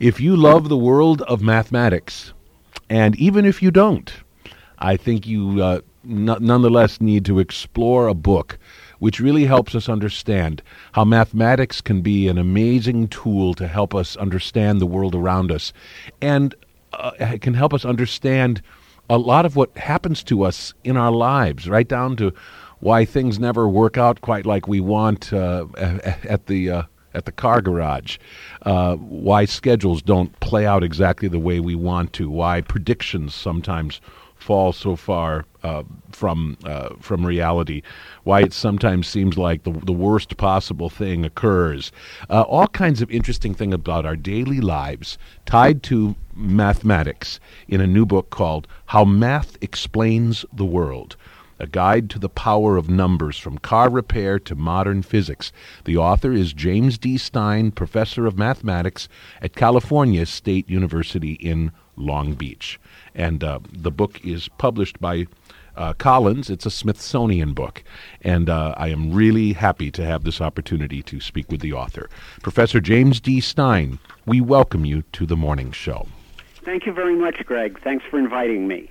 If you love the world of mathematics, and even if you don't, I think you uh, n- nonetheless need to explore a book which really helps us understand how mathematics can be an amazing tool to help us understand the world around us and uh, can help us understand a lot of what happens to us in our lives, right down to why things never work out quite like we want uh, at the uh, at the car garage, uh, why schedules don't play out exactly the way we want to, why predictions sometimes fall so far uh, from uh, from reality, why it sometimes seems like the, the worst possible thing occurs. Uh, all kinds of interesting things about our daily lives tied to mathematics in a new book called How Math Explains the World. A Guide to the Power of Numbers from Car Repair to Modern Physics. The author is James D. Stein, Professor of Mathematics at California State University in Long Beach. And uh, the book is published by uh, Collins. It's a Smithsonian book. And uh, I am really happy to have this opportunity to speak with the author. Professor James D. Stein, we welcome you to the morning show. Thank you very much, Greg. Thanks for inviting me.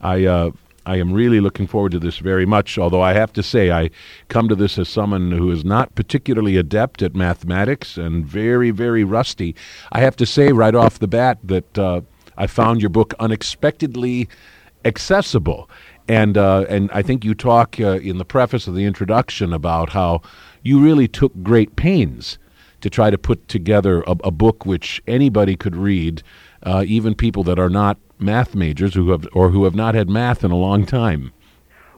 I uh, I am really looking forward to this very much, although I have to say I come to this as someone who is not particularly adept at mathematics and very, very rusty. I have to say right off the bat that uh, I found your book unexpectedly accessible. And, uh, and I think you talk uh, in the preface of the introduction about how you really took great pains to try to put together a, a book which anybody could read, uh, even people that are not math majors who have or who have not had math in a long time?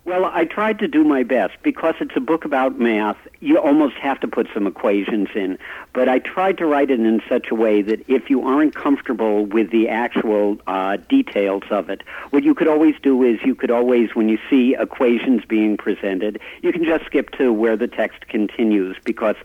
Well, I tried to do my best because it's a book about math. You almost have to put some equations in, but I tried to write it in such a way that if you aren't comfortable with the actual uh, details of it, what you could always do is you could always, when you see equations being presented, you can just skip to where the text continues because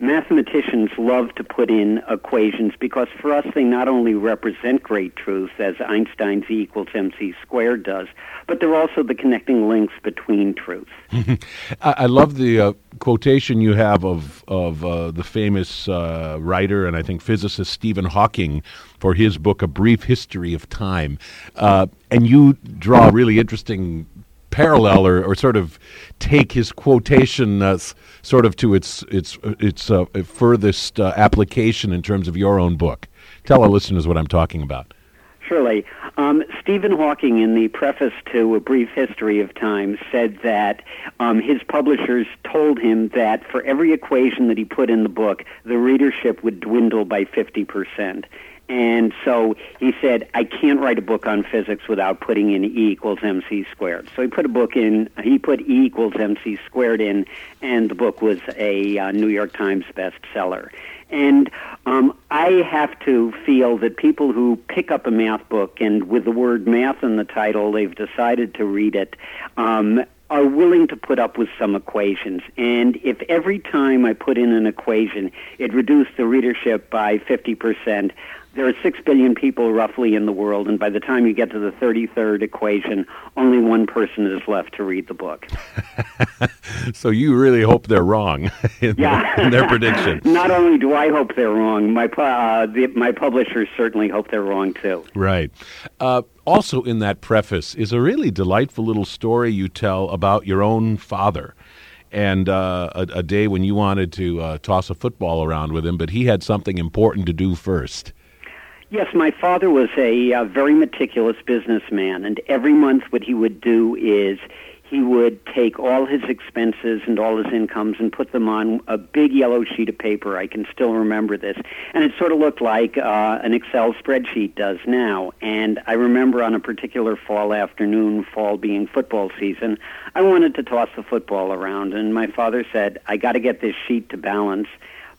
mathematicians love to put in equations because for us they not only represent great truths as Einstein's E equals mc squared does, but they're also the connecting links between truths. I love the uh, quotation you have of of uh, the famous uh, writer and I think physicist Stephen Hawking for his book A Brief History of Time, uh, and you draw a really interesting parallel or, or sort of take his quotation uh, sort of to its its its uh, furthest uh, application in terms of your own book. Tell our listeners what I'm talking about. Surely. Um, Stephen Hawking, in the preface to A Brief History of Time, said that um, his publishers told him that for every equation that he put in the book, the readership would dwindle by 50%. And so he said, I can't write a book on physics without putting in E equals mc squared. So he put a book in, he put E equals mc squared in, and the book was a uh, New York Times bestseller. And um, I have to feel that people who pick up a math book and with the word math in the title, they've decided to read it, um, are willing to put up with some equations. And if every time I put in an equation, it reduced the readership by 50%, there are 6 billion people roughly in the world, and by the time you get to the 33rd equation, only one person is left to read the book. so you really hope they're wrong in, yeah. their, in their prediction. Not only do I hope they're wrong, my, uh, the, my publishers certainly hope they're wrong too. Right. Uh, also, in that preface is a really delightful little story you tell about your own father and uh, a, a, day when you wanted to uh, toss a football around with him, but he had something important to do first. Yes, my father was a uh, very meticulous businessman, and every month what he would do is he would take all his expenses and all his incomes and put them on a big yellow sheet of paper. I can still remember this. And it sort of looked like uh, an Excel spreadsheet does now. And I remember on a particular fall afternoon, fall being football season, I wanted to toss the football around. And my father said, I got to get this sheet to balance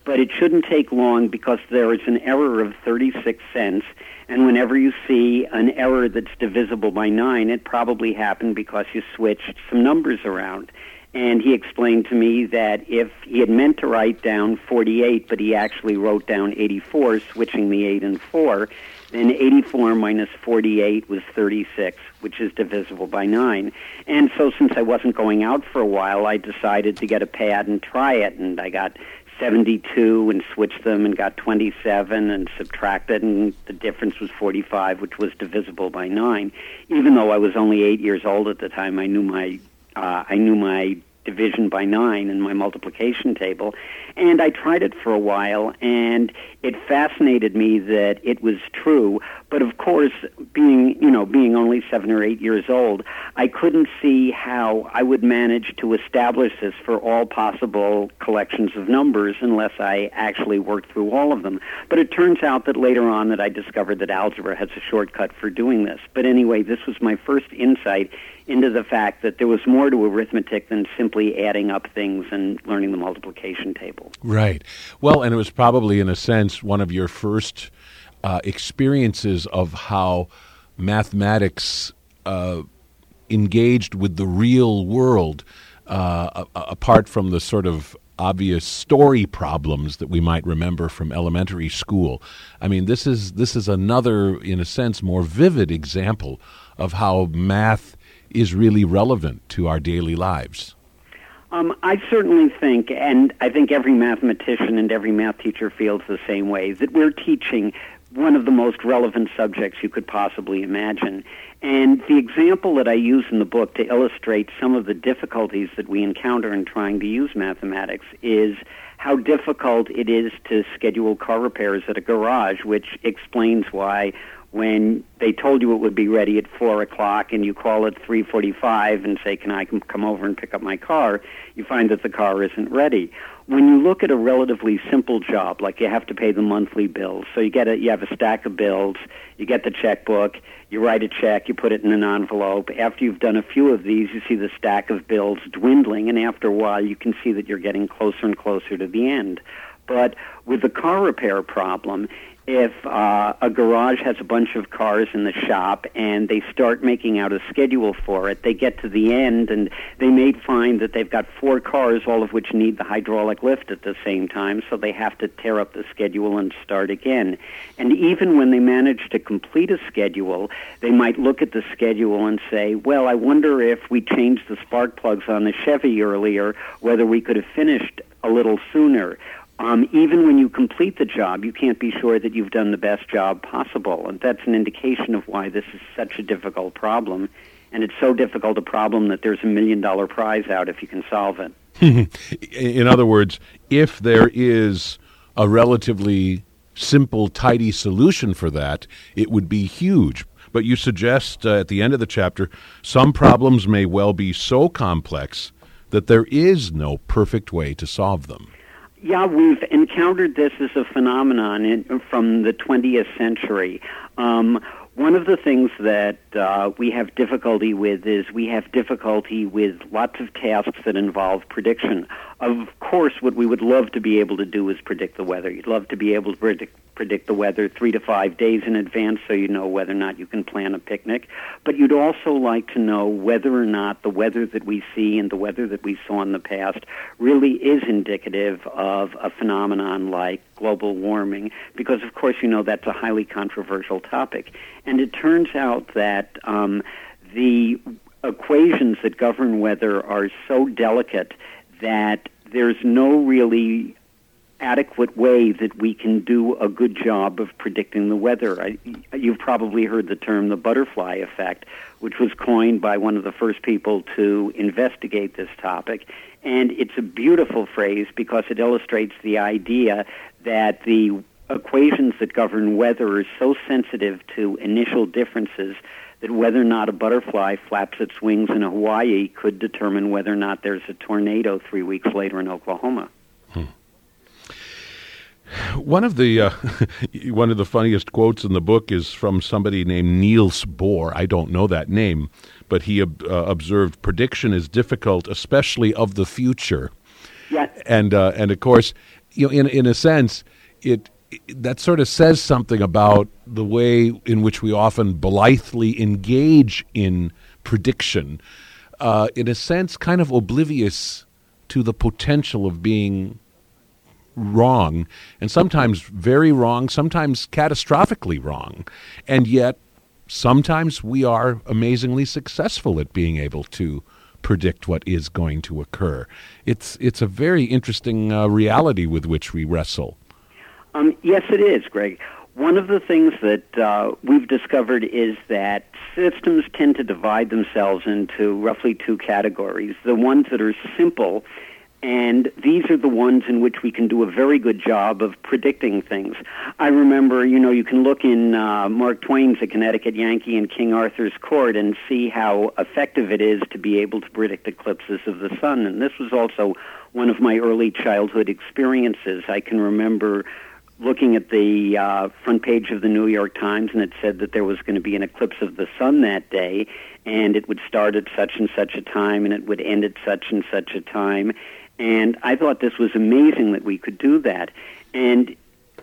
but it shouldn't take long because there is an error of 36 cents. And whenever you see an error that's divisible by 9, it probably happened because you switched some numbers around. And he explained to me that if he had meant to write down 48, but he actually wrote down 84, switching the 8 and 4, then 84 minus 48 was 36, which is divisible by 9. And so since I wasn't going out for a while, I decided to get a pad and try it. And I got 72 and switched them and got 27 and subtracted and the difference was 45 which was divisible by 9 even though I was only 8 years old at the time I knew my uh, I knew my division by 9 in my multiplication table and I tried it for a while and it fascinated me that it was true. But of course being you know being only 7 or 8 years old I couldn't see how I would manage to establish this for all possible collections of numbers unless I actually worked through all of them but it turns out that later on that I discovered that algebra has a shortcut for doing this but anyway this was my first insight into the fact that there was more to arithmetic than simply adding up things and learning the multiplication table. Right. Well, and it was probably, in a sense, one of your first uh, experiences of how mathematics uh, engaged with the real world, uh, apart from the sort of obvious story problems that we might remember from elementary school. I mean, this is this is another, in a sense, more vivid example of how math is really relevant to our daily lives? Um, I certainly think, and I think every mathematician and every math teacher feels the same way, that we're teaching one of the most relevant subjects you could possibly imagine. And the example that I use in the book to illustrate some of the difficulties that we encounter in trying to use mathematics is how difficult it is to schedule car repairs at a garage, which explains why when they told you it would be ready at four o'clock and you call at three forty-five and say, "Can I come over and pick up my car?" You find that the car isn't ready. When you look at a relatively simple job, like you have to pay the monthly bills, so you get a you have a stack of bills, you get the checkbook, you write a check, you put it in an envelope. After you've done a few of these, you see the stack of bills dwindling, and after a while, you can see that you're getting closer and closer to the end. But with the car repair problem, if uh, a garage has a bunch of cars in the shop and they start making out a schedule for it, they get to the end and they may find that they've got four cars, all of which need the hydraulic lift at the same time, so they have to tear up the schedule and start again. And even when they manage to complete a schedule, they might look at the schedule and say, well, I wonder if we changed the spark plugs on the Chevy earlier, whether we could have finished a little sooner um, even when you complete the job, you can't be sure that you've done the best job possible. And that's an indication of why this is such a difficult problem. And it's so difficult a problem that there's a million dollar prize out if you can solve it. In other words, if there is a relatively simple, tidy solution for that, it would be huge. But you suggest uh, at the end of the chapter some problems may well be so complex that there is no perfect way to solve them. Yeah, we've encountered this as a phenomenon in, from the 20th century. Um, one of the things that uh, we have difficulty with is we have difficulty with lots of tasks that involve prediction. Of course, what we would love to be able to do is predict the weather. You'd love to be able to predict predict the weather three to five days in advance so you know whether or not you can plan a picnic. But you'd also like to know whether or not the weather that we see and the weather that we saw in the past really is indicative of a phenomenon like global warming, because of course you know that's a highly controversial topic. And it turns out that um, the equations that govern weather are so delicate that there's no really adequate way that we can do a good job of predicting the weather. I, you've probably heard the term the butterfly effect, which was coined by one of the first people to investigate this topic. And it's a beautiful phrase because it illustrates the idea that the equations that govern weather are so sensitive to initial differences that whether or not a butterfly flaps its wings in Hawaii could determine whether or not there's a tornado three weeks later in Oklahoma. One of the uh, one of the funniest quotes in the book is from somebody named Niels Bohr. I don't know that name, but he uh, observed prediction is difficult, especially of the future. Yes. And uh, and of course, you know, in in a sense, it, it that sort of says something about the way in which we often blithely engage in prediction. Uh, in a sense, kind of oblivious to the potential of being wrong, and sometimes very wrong, sometimes catastrophically wrong. And yet, sometimes we are amazingly successful at being able to predict what is going to occur. It's it's a very interesting uh, reality with which we wrestle. Um, yes, it is, Greg. One of the things that uh, we've discovered is that systems tend to divide themselves into roughly two categories. The ones that are simple and these are the ones in which we can do a very good job of predicting things. I remember, you know, you can look in uh, Mark Twain's A Connecticut Yankee in King Arthur's Court and see how effective it is to be able to predict eclipses of the sun. And this was also one of my early childhood experiences. I can remember looking at the uh, front page of the New York Times, and it said that there was going to be an eclipse of the sun that day, and it would start at such and such a time, and it would end at such and such a time and I thought this was amazing that we could do that. And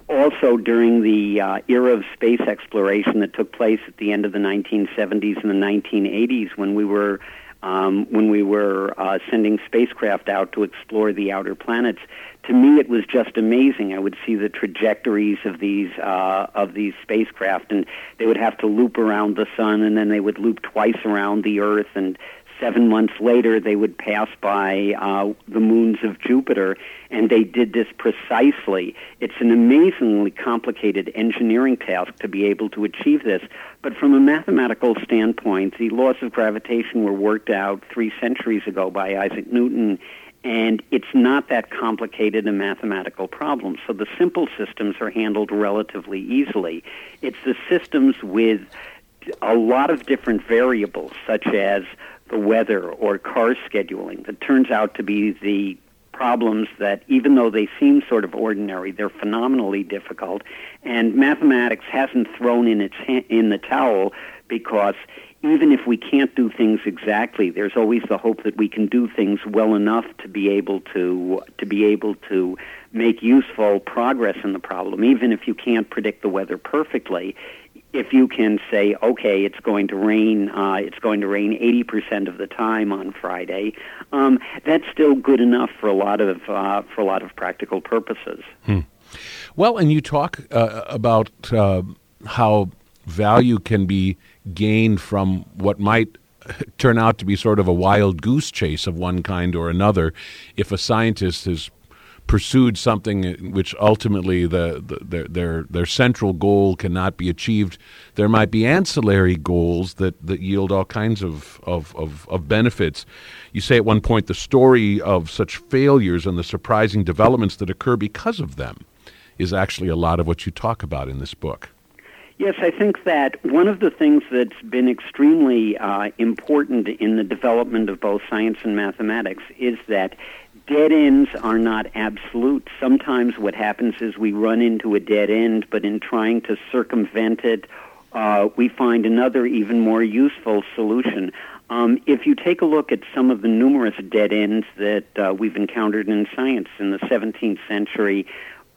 also during the uh, era of space exploration that took place at the end of the 1970s and the 1980s, when we were um, when we were uh, sending spacecraft out to explore the outer planets, to me it was just amazing. I would see the trajectories of these uh, of these spacecraft, and they would have to loop around the sun, and then they would loop twice around the Earth, and seven months later they would pass by uh, the moons of Jupiter, and they did this precisely. It's an amazingly complicated engineering task to be able to achieve this, but from a mathematical standpoint, the laws of gravitation were worked out three centuries ago by Isaac Newton. And it's not that complicated a mathematical problem. So the simple systems are handled relatively easily. It's the systems with a lot of different variables, such as the weather or car scheduling that turns out to be the problems that even though they seem sort of ordinary they're phenomenally difficult. And mathematics hasn't thrown in its ha- in the towel because even if we can't do things exactly there's always the hope that we can do things well enough to be able to to be able to make useful progress in the problem even if you can't predict the weather perfectly if you can say, okay, it's going to rain, uh, it's going to rain 80% of the time on Friday, um, that's still good enough for a lot of uh, for a lot of practical purposes. Hmm. Well, and you talk uh, about uh, how value can be gained from what might turn out to be sort of a wild goose chase of one kind or another if a scientist has pursued something which ultimately the, the, their, their their central goal cannot be achieved, there might be ancillary goals that, that yield all kinds of, of, of, of benefits. You say at one point the story of such failures and the surprising developments that occur because of them is actually a lot of what you talk about in this book. Yes, I think that one of the things that's been extremely uh, important in the development of both science and mathematics is that dead ends are not absolute. Sometimes what happens is we run into a dead end, but in trying to circumvent it, uh, we find another even more useful solution. Um, if you take a look at some of the numerous dead ends that uh, we've encountered in science in the 17th century,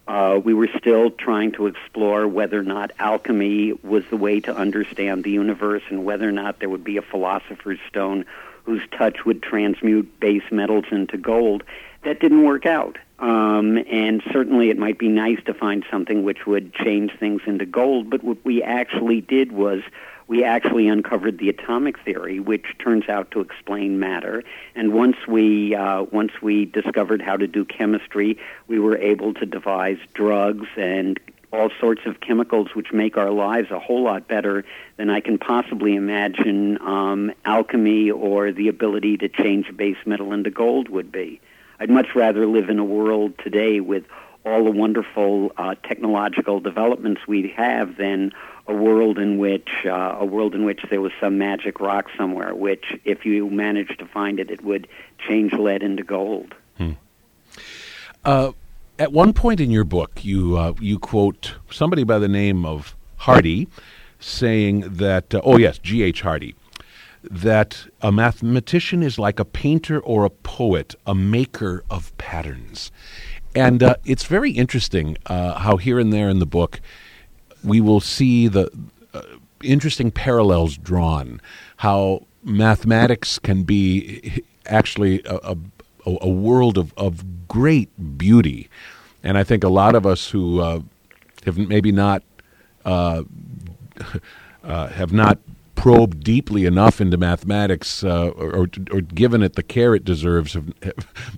uh, we were still trying to explore whether or not alchemy was the way to understand the universe and whether or not there would be a philosopher's stone whose touch would transmute base metals into gold. That didn't work out. Um, and certainly it might be nice to find something which would change things into gold, but what we actually did was we actually uncovered the atomic theory, which turns out to explain matter. And once we uh, once we discovered how to do chemistry, we were able to devise drugs and all sorts of chemicals which make our lives a whole lot better than I can possibly imagine um, alchemy or the ability to change a base metal into gold would be. I'd much rather live in a world today with all the wonderful uh, technological developments we have than a world in which uh, a world in which there was some magic rock somewhere, which if you managed to find it, it would change lead into gold. Hmm. Uh, at one point in your book, you uh, you quote somebody by the name of Hardy, saying that uh, oh yes, G. H. Hardy, that a mathematician is like a painter or a poet, a maker of patterns, and uh, it's very interesting uh, how here and there in the book we will see the uh, interesting parallels drawn, how mathematics can be actually a, a a, world of, of great beauty. And I think a lot of us who uh, have maybe not uh, uh, have not probed deeply enough into mathematics uh, or, or, given it the care it deserves have,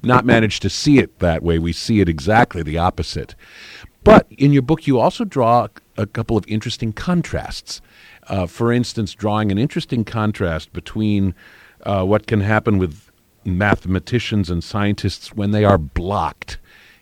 not managed to see it that way. We see it exactly the opposite. But in your book, you also draw a couple of interesting contrasts. Uh, for instance, drawing an interesting contrast between uh, what can happen with mathematicians and scientists when they are blocked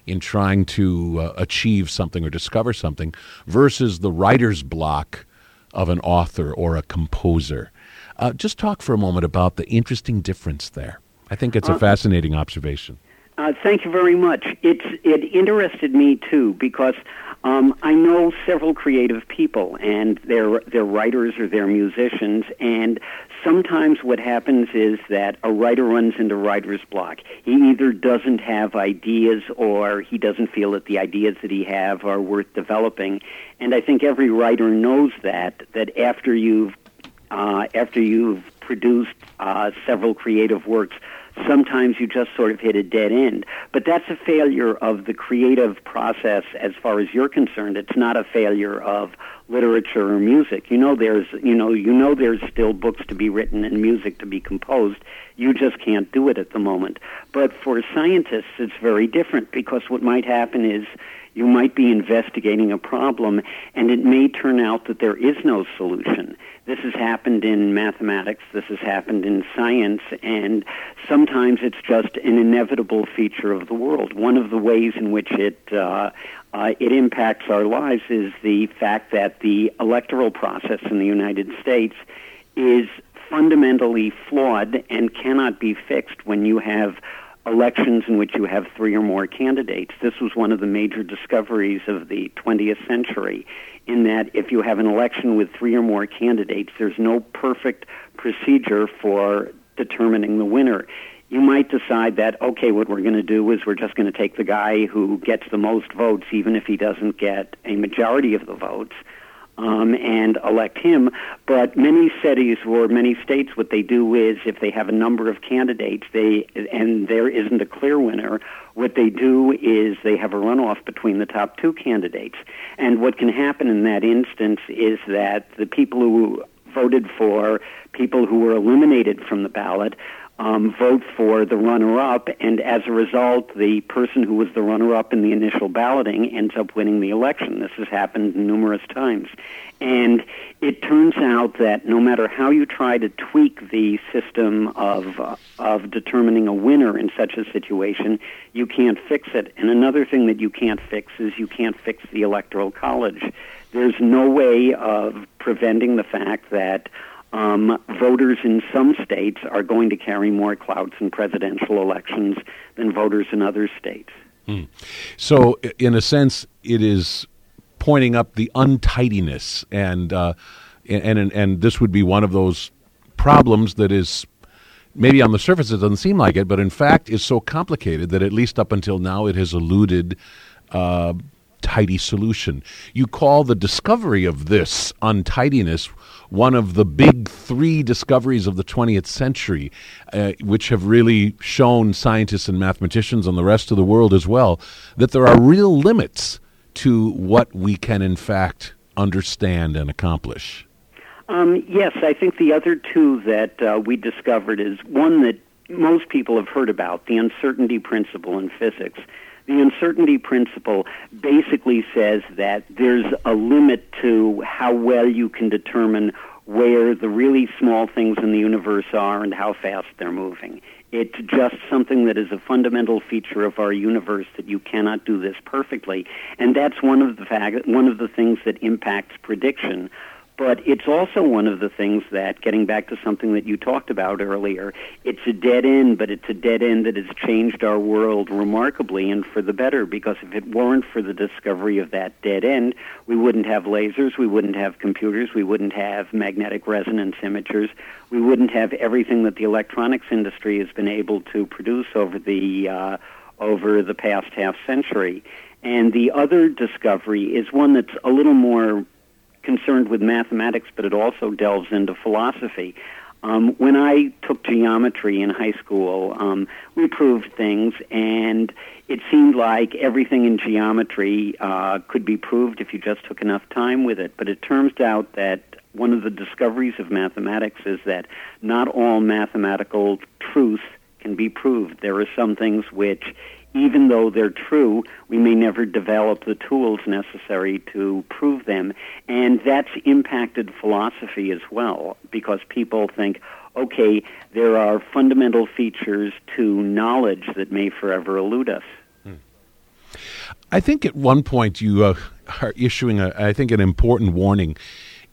in trying to uh, achieve something or discover something versus the writer's block of an author or a composer. Uh, just talk for a moment about the interesting difference there. I think it's a uh, fascinating observation. Uh, thank you very much. It's it interested me too because um, I know several creative people, and they're they're writers or they're musicians, and sometimes what happens is that a writer runs into writer's block. He either doesn't have ideas or he doesn't feel that the ideas that he have are worth developing. And I think every writer knows that that after you've uh, after you've produced uh, several creative works, sometimes you just sort of hit a dead end. But that's a failure of the creative process as far as you're concerned. It's not a failure of literature or music. You know there's you know you know there's still books to be written and music to be composed. You just can't do it at the moment. But for scientists it's very different because what might happen is you might be investigating a problem and it may turn out that there is no solution. This has happened in mathematics, this has happened in science, and sometimes it's just an inevitable feature of the world. One of the ways in which it uh, uh, it impacts our lives is the fact that the electoral process in the United States is fundamentally flawed and cannot be fixed when you have elections in which you have three or more candidates. This was one of the major discoveries of the 20th century, in that if you have an election with three or more candidates, there's no perfect procedure for determining the winner. You might decide that, okay, what we're going to do is we're just going to take the guy who gets the most votes, even if he doesn't get a majority of the votes um, and elect him. But many cities or many states, what they do is if they have a number of candidates, they and there isn't a clear winner, what they do is they have a runoff between the top two candidates. And what can happen in that instance is that the people who voted for people who were eliminated from the ballot um, vote for the runner-up, and as a result, the person who was the runner-up in the initial balloting ends up winning the election. This has happened numerous times. And it turns out that no matter how you try to tweak the system of, uh, of determining a winner in such a situation, you can't fix it. And another thing that you can't fix is you can't fix the Electoral College. There's no way of preventing the fact that um, voters in some states are going to carry more clouts in presidential elections than voters in other states. Mm. So, in a sense, it is pointing up the untidiness, and uh, and, and and this would be one of those problems that is maybe on the surface it doesn't seem like it, but in fact is so complicated that at least up until now it has eluded. Uh, tidy solution. You call the discovery of this untidiness one of the big three discoveries of the 20th century, uh, which have really shown scientists and mathematicians and the rest of the world as well that there are real limits to what we can, in fact, understand and accomplish. Um, yes, I think the other two that uh, we discovered is one that most people have heard about the uncertainty principle in physics. The uncertainty principle basically says that there's a limit to how well you can determine where the really small things in the universe are and how fast they're moving. It's just something that is a fundamental feature of our universe that you cannot do this perfectly, and that's one of the fact, one of the things that impacts prediction. But it's also one of the things that, getting back to something that you talked about earlier, it's a dead end, but it's a dead end that has changed our world remarkably and for the better. Because if it weren't for the discovery of that dead end, we wouldn't have lasers, we wouldn't have computers, we wouldn't have magnetic resonance imagers, we wouldn't have everything that the electronics industry has been able to produce over the uh, over the past half century. And the other discovery is one that's a little more concerned with mathematics, but it also delves into philosophy. Um, when I took geometry in high school, um, we proved things, and it seemed like everything in geometry uh, could be proved if you just took enough time with it. But it turns out that one of the discoveries of mathematics is that not all mathematical truth can be proved. There are some things which, even though they're true, we may never develop the tools necessary to prove them. And that's impacted philosophy as well, because people think, okay, there are fundamental features to knowledge that may forever elude us. I think at one point you uh, are issuing, a, I think, an important warning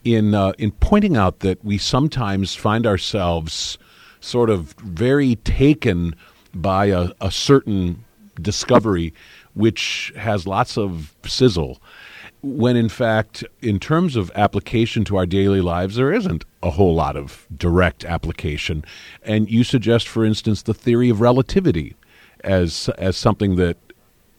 in uh, in pointing out that we sometimes find ourselves sort of very taken by a, a certain discovery which has lots of sizzle when in fact, in terms of application to our daily lives, there isn't a whole lot of direct application. And you suggest, for instance, the theory of relativity as as something that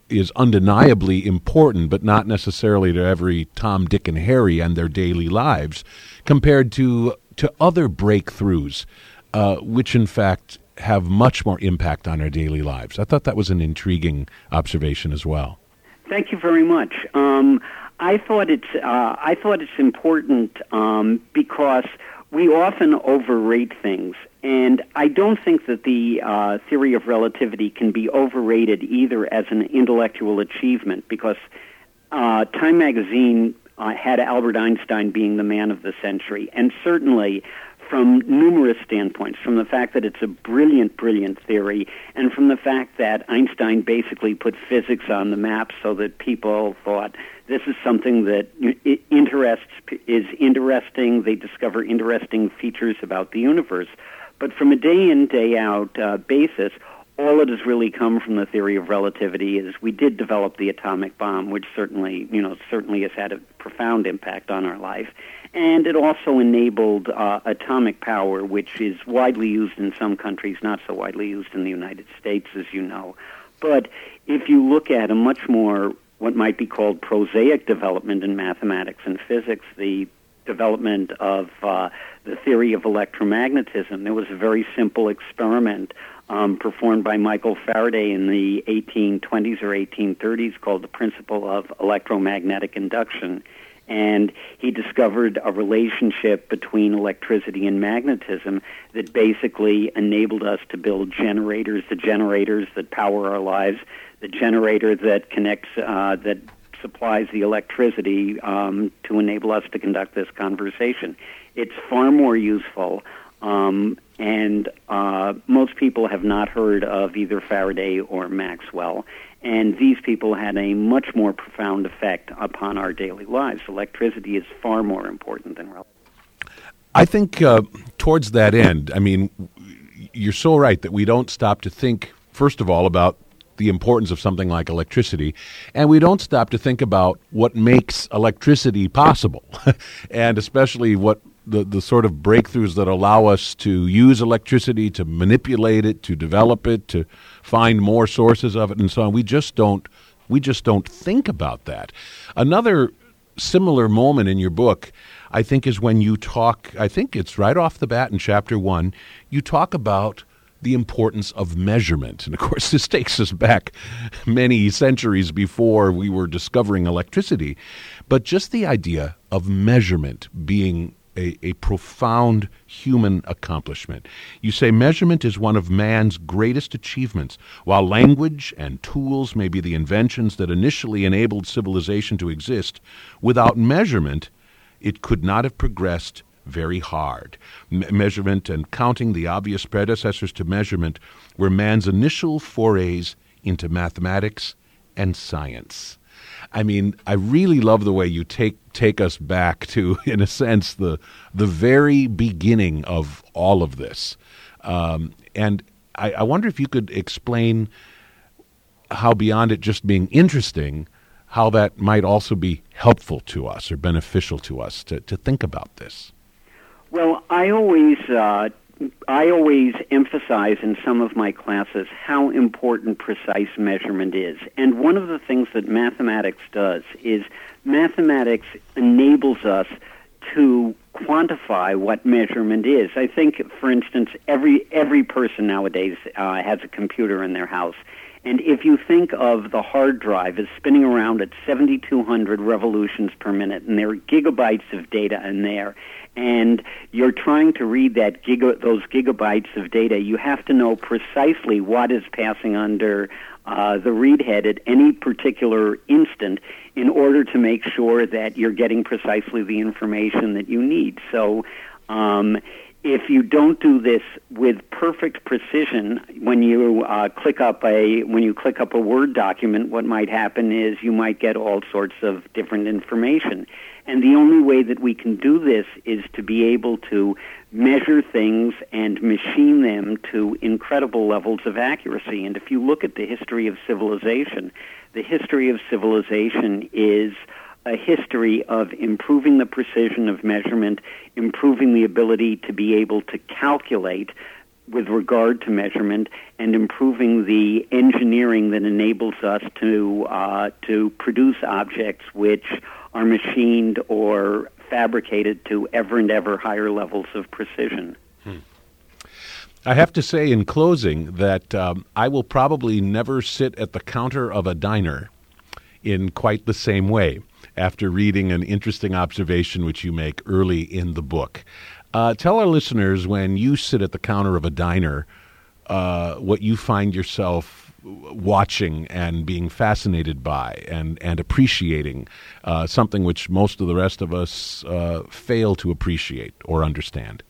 is undeniably important, but not necessarily to every Tom, Dick, and Harry and their daily lives, compared to to other breakthroughs, uh, which in fact have much more impact on our daily lives. I thought that was an intriguing observation as well. Thank you very much. Um, I thought it's uh, I thought it's important um, because we often overrate things, and I don't think that the uh, theory of relativity can be overrated either as an intellectual achievement because uh, Time magazine uh, had Albert Einstein being the man of the century, and certainly from numerous standpoints, from the fact that it's a brilliant, brilliant theory, and from the fact that Einstein basically put physics on the map so that people thought this is something that interests is interesting. They discover interesting features about the universe, but from a day in day out uh, basis, all that has really come from the theory of relativity is we did develop the atomic bomb, which certainly, you know, certainly has had a profound impact on our life. And it also enabled uh, atomic power, which is widely used in some countries, not so widely used in the United States, as you know. But if you look at a much more, what might be called prosaic development in mathematics and physics, the development of uh, the theory of electromagnetism, there was a very simple experiment um, performed by Michael Faraday in the 1820s or 1830s called the principle of electromagnetic induction. And he discovered a relationship between electricity and magnetism that basically enabled us to build generators, the generators that power our lives, the generator that connects, uh, that supplies the electricity um, to enable us to conduct this conversation. It's far more useful um, and uh, most people have not heard of either Faraday or Maxwell. And these people had a much more profound effect upon our daily lives. Electricity is far more important than relativity. I think uh, towards that end, I mean, you're so right that we don't stop to think, first of all, about the importance of something like electricity, and we don't stop to think about what makes electricity possible, and especially what the, the sort of breakthroughs that allow us to use electricity, to manipulate it, to develop it, to find more sources of it, and so on. We just don't we just don't think about that. Another similar moment in your book, I think, is when you talk. I think it's right off the bat in chapter one. You talk about the importance of measurement. And of course, this takes us back many centuries before we were discovering electricity. But just the idea of measurement being a, a profound human accomplishment. You say measurement is one of man's greatest achievements. While language and tools may be the inventions that initially enabled civilization to exist, without measurement, it could not have progressed very hard. Me- measurement and counting, the obvious predecessors to measurement, were man's initial forays into mathematics and science. I mean, I really love the way you take take us back to, in a sense, the the very beginning of all of this. Um, and I, I wonder if you could explain how, beyond it just being interesting, how that might also be helpful to us or beneficial to us to, to think about this. Well, I always uh, I always emphasize in some of my classes how important precise measurement is. And one of the things that mathematics does is mathematics enables us to quantify what measurement is. I think, for instance, every every person nowadays uh, has a computer in their house, And if you think of the hard drive as spinning around at 7,200 revolutions per minute, and there are gigabytes of data in there, and you're trying to read that giga, those gigabytes of data, you have to know precisely what is passing under uh, the read head at any particular instant in order to make sure that you're getting precisely the information that you need. So, um, if you don't do this with perfect precision, when you uh, click up a when you click up a Word document, what might happen is you might get all sorts of different information. And the only way that we can do this is to be able to measure things and machine them to incredible levels of accuracy. And if you look at the history of civilization, the history of civilization is a history of improving the precision of measurement, improving the ability to be able to calculate with regard to measurement, and improving the engineering that enables us to uh, to produce objects which are machined or fabricated to ever and ever higher levels of precision. Hmm. I have to say in closing that um, I will probably never sit at the counter of a diner in quite the same way after reading an interesting observation which you make early in the book. Uh, tell our listeners when you sit at the counter of a diner uh, what you find yourself watching and being fascinated by and, and appreciating uh, something which most of the rest of us uh, fail to appreciate or understand.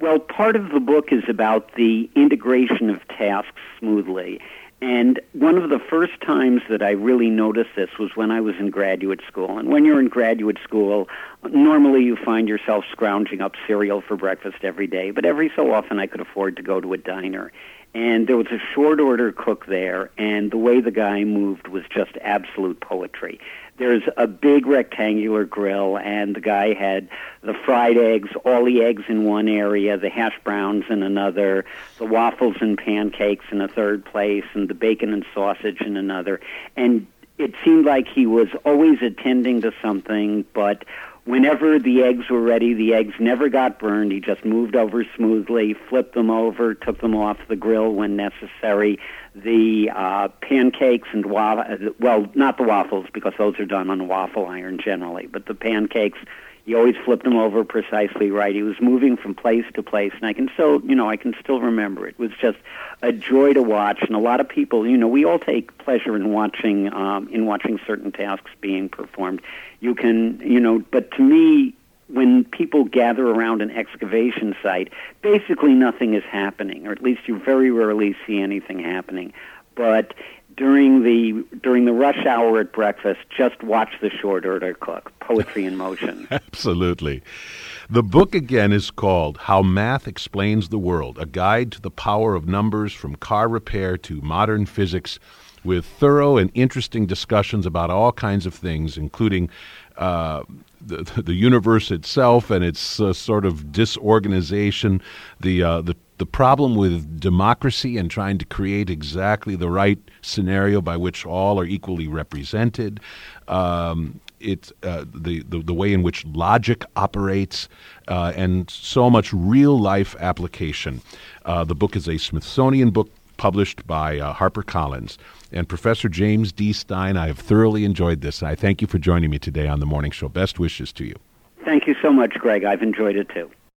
Well, part of the book is about the integration of tasks smoothly. And one of the first times that I really noticed this was when I was in graduate school. And when you're in graduate school, normally you find yourself scrounging up cereal for breakfast every day, but every so often I could afford to go to a diner. And there was a short order cook there, and the way the guy moved was just absolute poetry there's a big rectangular grill, and the guy had the fried eggs, all the eggs in one area, the hash browns in another, the waffles and pancakes in a third place, and the bacon and sausage in another. And it seemed like he was always attending to something, but whenever the eggs were ready, the eggs never got burned. He just moved over smoothly, flipped them over, took them off the grill when necessary. The uh, pancakes and wa- well, not the waffles because those are done on a waffle iron generally, but the pancakes. He always flipped them over precisely right. He was moving from place to place, and I can still, you know, I can still remember. It was just a joy to watch, and a lot of people, you know, we all take pleasure in watching um, in watching certain tasks being performed you can, you know, but to me, when people gather around an excavation site, basically nothing is happening, or at least you very rarely see anything happening. But during the during the rush hour at breakfast, just watch the short order cook. Poetry in motion. Absolutely. The book again is called How Math Explains the World, a guide to the power of numbers from car repair to modern physics with thorough and interesting discussions about all kinds of things, including uh, the, the universe itself and its uh, sort of disorganization, the, uh, the the problem with democracy and trying to create exactly the right scenario by which all are equally represented. Um, it's uh, the, the, the way in which logic operates, uh, and so much real life application. Uh, the book is a Smithsonian book published by uh, HarperCollins. And Professor James D. Stein, I have thoroughly enjoyed this. I thank you for joining me today on the morning show. Best wishes to you. Thank you so much, Greg. I've enjoyed it too.